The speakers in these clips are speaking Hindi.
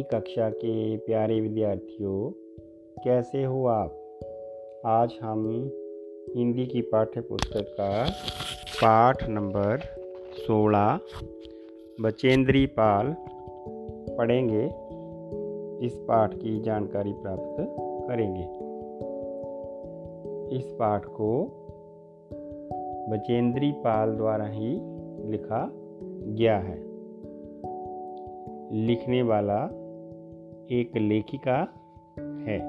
नवीं कक्षा के प्यारे विद्यार्थियों, कैसे हो आप? आज हम हिंदी की पाठ्य पुस्तक का पाठ नंबर 16 बचेंद्री पाल, पढ़ेंगे। इस पाठ की जानकारी प्राप्त करेंगे। इस पाठ को बचेंद्री पाल द्वारा ही लिखा गया है। लिखने वाला एक लेखिका है।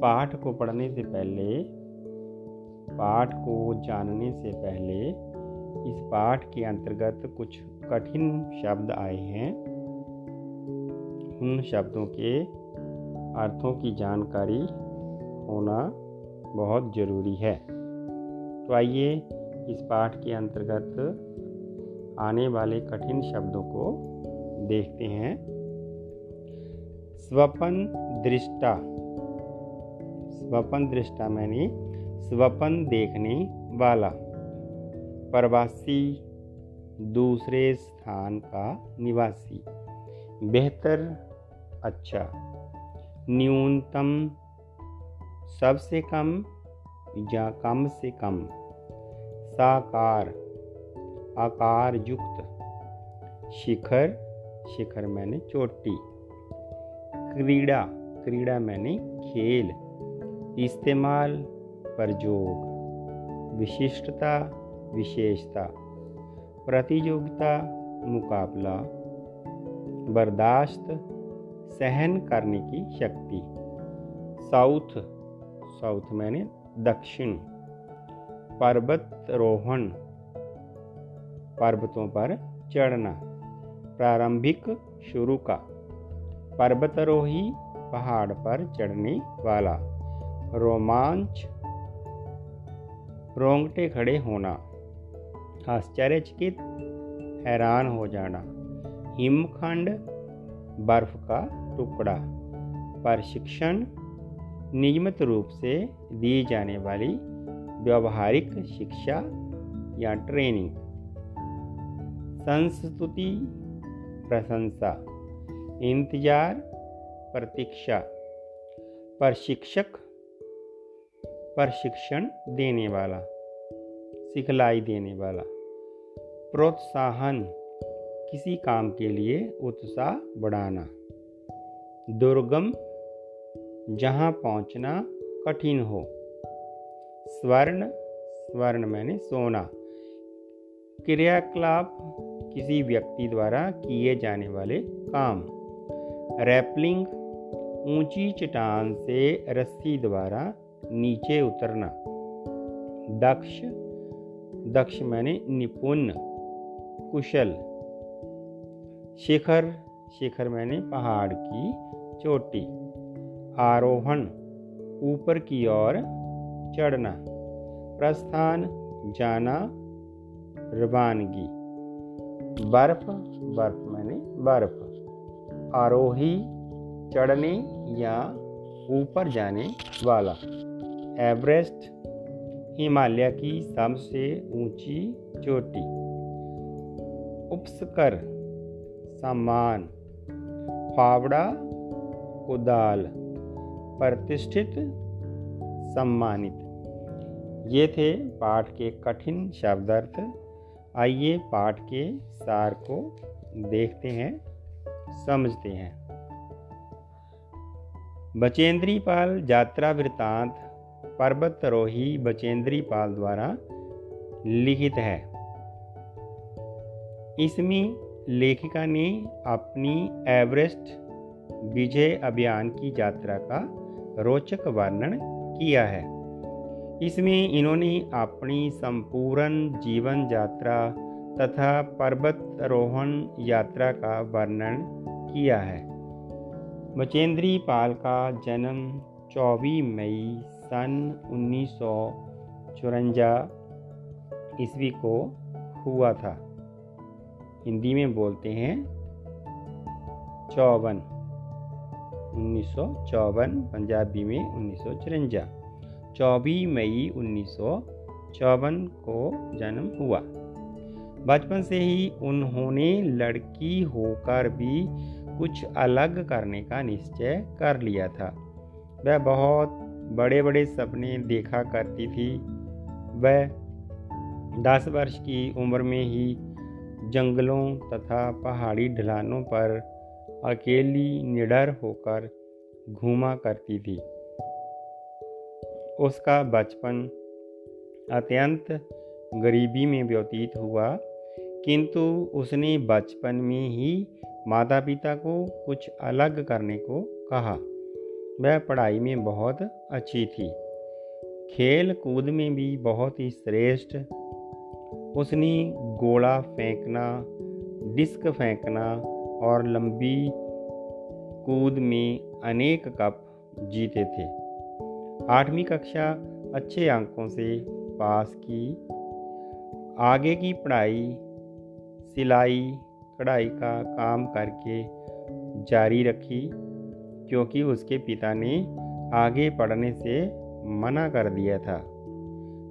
पाठ को पढ़ने से पहले, पाठ को जानने से पहले इस पाठ के अंतर्गत कुछ कठिन शब्द आए हैं। उन शब्दों के अर्थों की जानकारी होना बहुत ज़रूरी है। तो आइए इस पाठ के अंतर्गत आने वाले कठिन शब्दों को देखते हैं। स्वपन दृष्टा। स्वपन दृष्टा मैंने स्वपन देखने वाला। प्रवासी दूसरे स्थान का निवासी। बेहतर अच्छा। न्यूनतम, सबसे कम या कम से कम। साकार आकार युक्त शिखर शिखर मैंने चोटी। क्रीड़ा क्रीड़ा मैंने खेल, इस्तेमाल प्रयोग विशिष्टता, विशेषता, प्रतियोगिता, मुकाबला, बर्दाश्त, सहन करने की शक्ति, साउथ साउथ मैंने दक्षिण, पर्वतरोहण, पर्वतों पर चढ़ना, प्रारंभिक शुरू का पर्वतरोही पहाड़ पर चढ़ने वाला। रोमांच। रोंगटे खड़े होना। आश्चर्यचकित हैरान हो जाना। हिमखंड बर्फ़ का टुकड़ा। प्रशिक्षण नियमित रूप से दी जाने वाली व्यवहारिक शिक्षा या ट्रेनिंग। संस्तुति प्रशंसा। इंतज़ार, प्रतीक्षा। प्रशिक्षक, प्रशिक्षण देने वाला, सिखलाई देने वाला। प्रोत्साहन, किसी काम के लिए उत्साह बढ़ाना। दुर्गम, जहाँ पहुँचना कठिन हो। स्वर्ण स्वर्ण मैंने सोना। क्रियाकलाप किसी व्यक्ति द्वारा किए जाने वाले काम। रैपलिंग ऊँची चट्टान से रस्सी द्वारा नीचे उतरना। दक्ष दक्ष मैंने निपुण, कुशल। शिखर शिखर मैंने पहाड़ की चोटी। आरोहण, ऊपर की ओर चढ़ना। प्रस्थान, जाना, रवानगी। बर्फ़ बर्फ़ मैंने बर्फ़। आरोही, चढ़ने या ऊपर जाने वाला। एवरेस्ट, हिमालय की सबसे ऊँची चोटी। उपस्कर, सम्मान। फावड़ा, कुदाल। प्रतिष्ठित, सम्मानित। ये थे पाठ के कठिन शब्दार्थ। आइए पाठ के सार को देखते हैं। समझते हैं। बचेंद्री पाल यात्रा वृतांत पर्वतरोही बचेंद्री पाल द्वारा लिखित है। इसमें लेखिका ने अपनी एवरेस्ट विजय अभियान की यात्रा का रोचक वर्णन किया है। इसमें इन्होंने अपनी संपूर्ण जीवन यात्रा तथा पर्वतारोहण यात्रा का वर्णन किया है। बचेंद्री पाल का जन्म 24 मई सन उन्नीस ईस्वी को हुआ था। हिंदी में बोलते हैं, चौवन, उन्नीस पंजाबी में उन्नीस सौ चौबीस मई उन्नीस सौ चौवन को जन्म हुआ। बचपन से ही उन्होंने लड़की होकर भी कुछ अलग करने का निश्चय कर लिया था। वह बहुत बड़े बड़े सपने देखा करती थी। वह दस वर्ष की उम्र में ही जंगलों तथा पहाड़ी ढलानों पर अकेली निडर होकर घूमा करती थी। उसका बचपन अत्यंत गरीबी में व्यतीत हुआ किंतु उसने बचपन में ही माता पिता को कुछ अलग करने को कहा। वह पढ़ाई में बहुत अच्छी थी। खेल कूद में भी बहुत ही श्रेष्ठ। उसने गोला फेंकना, डिस्क फेंकना और लंबी कूद में अनेक कप जीते थे। आठवीं कक्षा अच्छे अंकों से पास की। आगे की पढ़ाई सिलाई, कढ़ाई का काम करके जारी रखी, क्योंकि उसके पिता ने आगे पढ़ने से मना कर दिया था।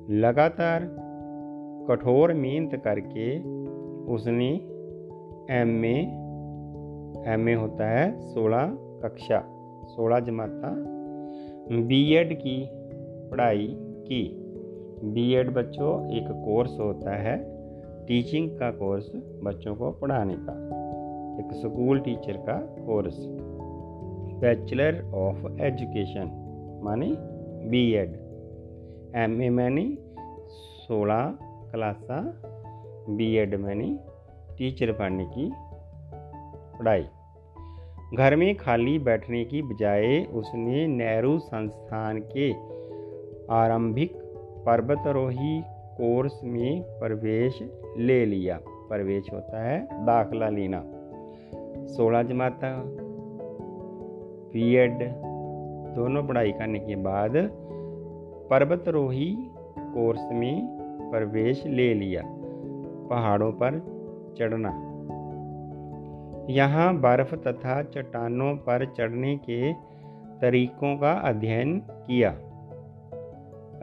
लगातार कठोर मेहनत करके उसने एम ए एम ए होता है सोलह कक्षा, सोलह जमाता बीएड की पढ़ाई की। बीएड बच्चों, एक कोर्स होता है टीचिंग का कोर्स बच्चों को पढ़ाने का। एक स्कूल टीचर का कोर्स बैचलर ऑफ़ एजुकेशन माने बी एड एम ए मैंने सोलह क्लासा बी एड मैंने टीचर पढ़ने की पढ़ाई। घर में खाली बैठने की बजाय उसने नेहरू संस्थान के आरंभिक पर्वतरोही कोर्स में प्रवेश ले लिया। प्रवेश होता है, दाखला लेना। सोलह जमाता बीएड दोनों पढ़ाई करने के बाद पर्वतरोही कोर्स में प्रवेश ले लिया। पहाड़ों पर चढ़ना। यहाँ बर्फ़ तथा चट्टानों पर चढ़ने के तरीकों का अध्ययन किया।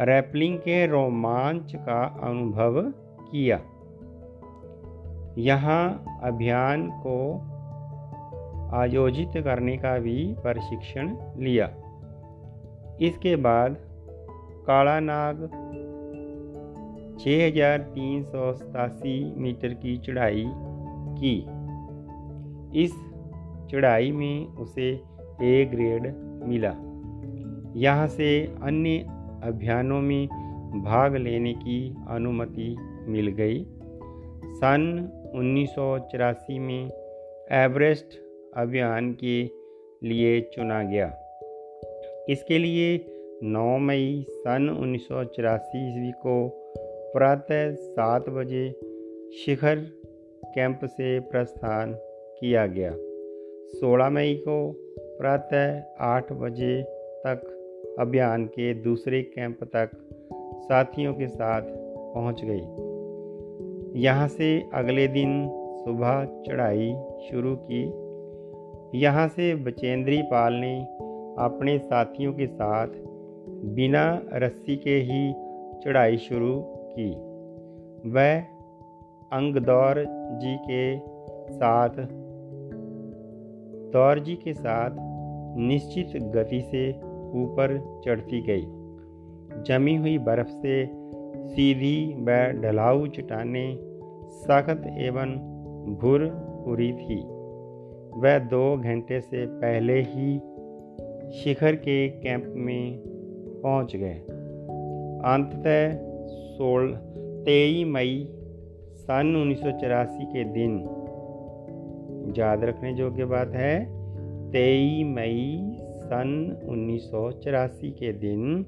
रैपलिंग के रोमांच का अनुभव किया। यहाँ अभियान को आयोजित करने का भी प्रशिक्षण लिया। इसके बाद काला नाग छः मीटर की चढ़ाई की। इस चढ़ाई में उसे ए ग्रेड मिला। यहाँ से अन्य अभियानों में भाग लेने की अनुमति मिल गई। सन उन्नीस सौ चौरासी में एवरेस्ट अभियान के लिए चुना गया। इसके लिए 9 मई सन उन्नीस सौ चौरासी ईस्वी को प्रातः सात बजे शिखर कैंप से प्रस्थान किया गया। 16 मई को प्रातः आठ बजे तक अभियान के दूसरे कैंप तक साथियों के साथ पहुँच गई। यहाँ से अगले दिन सुबह चढ़ाई शुरू की। यहाँ से बचेंद्री पाल ने अपने साथियों के साथ बिना रस्सी के ही चढ़ाई शुरू की। वह अंगदौर जी के साथ, दौर जी के साथ निश्चित गति से ऊपर चढ़ती गई। जमी हुई बर्फ़ से सीधी व ढलाऊ चट्टाने सख्त एवं भुर पूरी थी। वह दो घंटे से पहले ही शिखर के कैंप में पहुँच गए। अंततः सोल तेईस मई सन उन्नीस सौ चौरासी के दिन। याद रखने योग्य बात है तेईस मई सन उन्नीस सौ चौरासी के दिन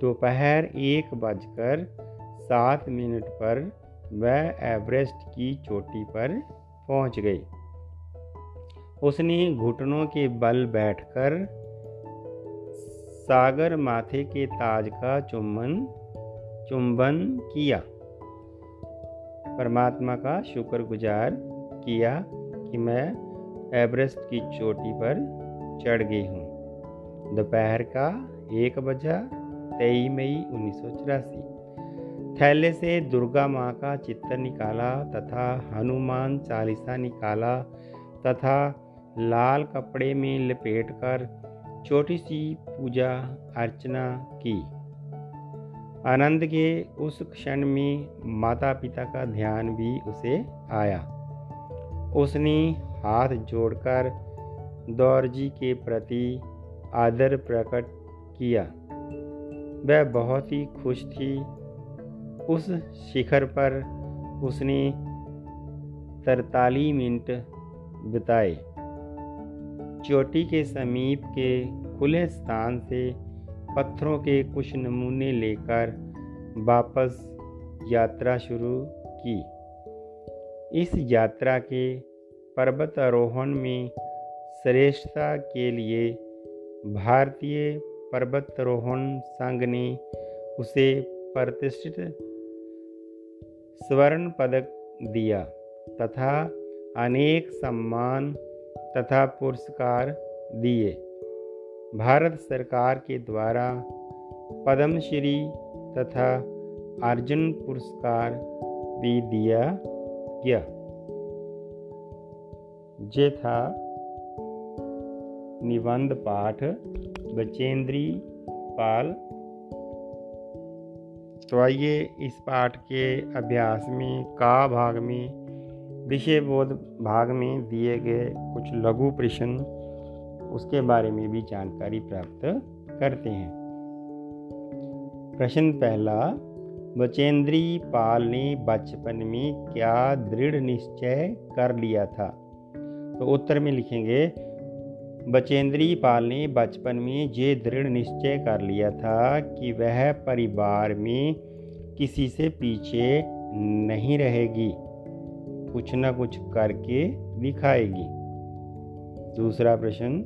दोपहर एक बजकर सात मिनट पर वह एवरेस्ट की चोटी पर पहुँच गई। उसने घुटनों के बल बैठकर सागर माथे के ताज का चुम्बन, चुंबन किया। परमात्मा का शुक्रगुजार किया कि मैं एवरेस्ट की चोटी पर चढ़ गई हूँ। दोपहर का एक बजा तेईस मई उन्नीस सौ चौरासी। थैले से दुर्गा माँ का चित्र निकाला तथा हनुमान चालीसा निकाला तथा लाल कपड़े में लपेटकर छोटी सी पूजा अर्चना की। आनंद के उस क्षण में माता पिता का ध्यान भी उसे आया। उसने हाथ जोड़कर दौर जी के प्रति आदर प्रकट किया। वह बहुत ही खुश थी। उस शिखर पर उसने तरतालीस मिनट बिताए। चोटी के समीप के खुले स्थान से पत्थरों के कुछ नमूने लेकर वापस यात्रा शुरू की। इस यात्रा के पर्वत आरोहण में श्रेष्ठता के लिए भारतीय पर्वतारोहण संघ ने उसे प्रतिष्ठित स्वर्ण पदक दिया तथा अनेक सम्मान तथा पुरस्कार दिए। भारत सरकार के द्वारा पद्मश्री तथा अर्जुन पुरस्कार भी दिया गया। ये था निबंध पाठ बचेंद्री पाल। तो आइए इस पाठ के अभ्यास में का भाग में, विषय बोध भाग में दिए गए कुछ लघु प्रश्न, उसके बारे में भी जानकारी प्राप्त करते हैं। प्रश्न पहला बचेंद्री पाल ने बचपन में क्या दृढ़ निश्चय कर लिया था? तो उत्तर में लिखेंगे बचेंद्री पाल ने बचपन में ये दृढ़ निश्चय कर लिया था कि वह परिवार में किसी से पीछे नहीं रहेगी। कुछ ना कुछ करके दिखाएगी। दूसरा प्रश्न,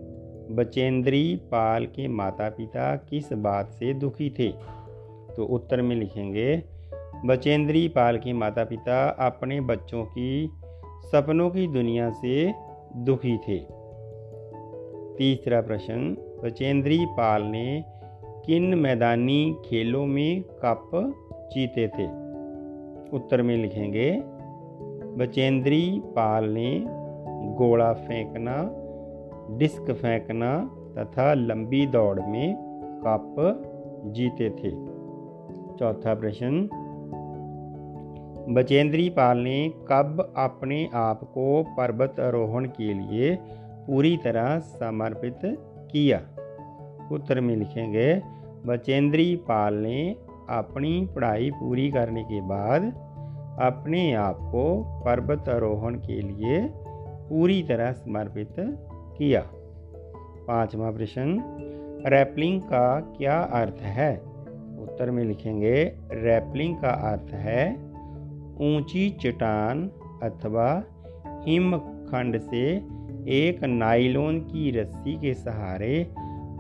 बचेंद्री पाल के माता पिता किस बात से दुखी थे? तो उत्तर में लिखेंगे, बचेंद्री पाल के माता पिता अपने बच्चों की, सपनों की दुनिया से दुखी थे। तीसरा प्रश्न बचेंद्री पाल ने किन मैदानी खेलों में कप जीते थे? उत्तर में लिखेंगे बचेंद्री पाल ने गोला फेंकना, डिस्क फेंकना तथा लंबी दौड़ में कप जीते थे। चौथा प्रश्न बचेंद्री पाल ने कब अपने आप को पर्वत आरोहण के लिए पूरी तरह समर्पित किया। उत्तर में लिखेंगे बचेंद्री पाल ने अपनी पढ़ाई पूरी करने के बाद अपने आप को पर्वत आरोहण के लिए पूरी तरह समर्पित किया। पांचवा प्रश्न, रैपलिंग का क्या अर्थ है? उत्तर में लिखेंगे, रैपलिंग का अर्थ है ऊँची चट्टान अथवा हिमखंड से एक नाइलोन की रस्सी के सहारे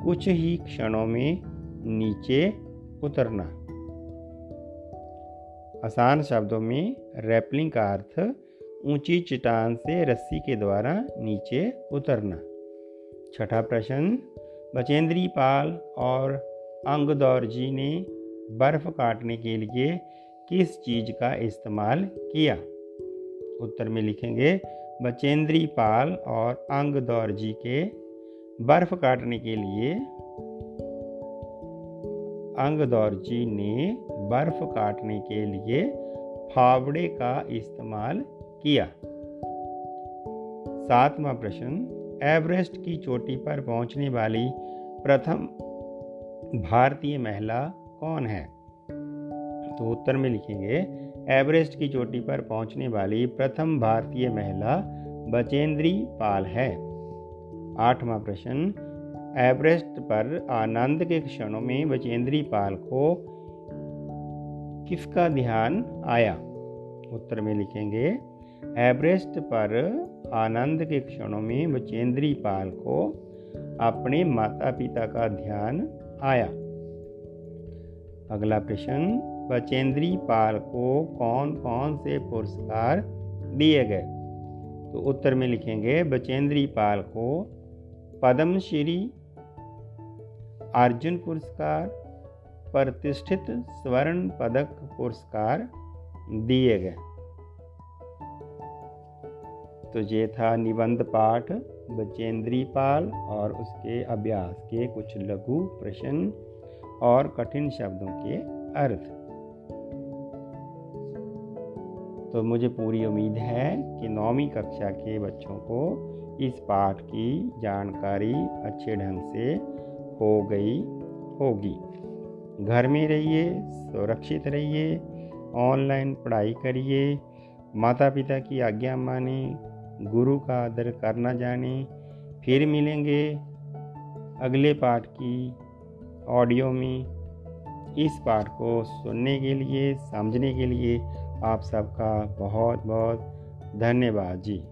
कुछ ही क्षणों में नीचे उतरना। आसान शब्दों में, रैपलिंग का अर्थ ऊँची चट्टान से रस्सी के द्वारा नीचे उतरना। छठा प्रश्न, बचेंद्री पाल और अंगदौर जी ने बर्फ़ काटने के लिए किस चीज़ का इस्तेमाल किया? उत्तर में लिखेंगे बचेंद्री पाल और अंगदौर जी के बर्फ़ काटने के लिए अंगदौर जी ने बर्फ़ काटने के लिए फावड़े का इस्तेमाल किया। सातवां प्रश्न, एवरेस्ट की चोटी पर पहुँचने वाली प्रथम भारतीय महिला कौन है? तो उत्तर में लिखेंगे एवरेस्ट की चोटी पर पहुँचने वाली प्रथम भारतीय महिला बचेंद्री पाल है। आठवां प्रश्न, एवरेस्ट पर आनंद के क्षणों में बचेंद्री पाल को किसका ध्यान आया? उत्तर में लिखेंगे, एवरेस्ट पर आनंद के क्षणों में बचेंद्री पाल को अपने माता पिता का ध्यान आया। अगला प्रश्न बचेंद्री पाल को कौन कौन से पुरस्कार दिए गए? तो उत्तर में लिखेंगे, बचेंद्री पाल को पद्मश्री अर्जुन पुरस्कार, प्रतिष्ठित स्वर्ण पदक पुरस्कार दिए गए। तो ये था निबंध पाठ, बचेंद्री पाल और उसके अभ्यास के कुछ लघु प्रश्न और कठिन शब्दों के अर्थ। तो मुझे पूरी उम्मीद है कि नौवीं कक्षा के बच्चों को इस पाठ की जानकारी अच्छे ढंग से हो गई होगी। घर में रहिए, सुरक्षित रहिए, ऑनलाइन पढ़ाई करिए माता पिता की आज्ञा माने, गुरु का आदर करना जाने, फिर मिलेंगे अगले पाठ की ऑडियो में। इस पाठ को सुनने के लिए, समझने के लिए आप सबका बहुत बहुत धन्यवाद जी।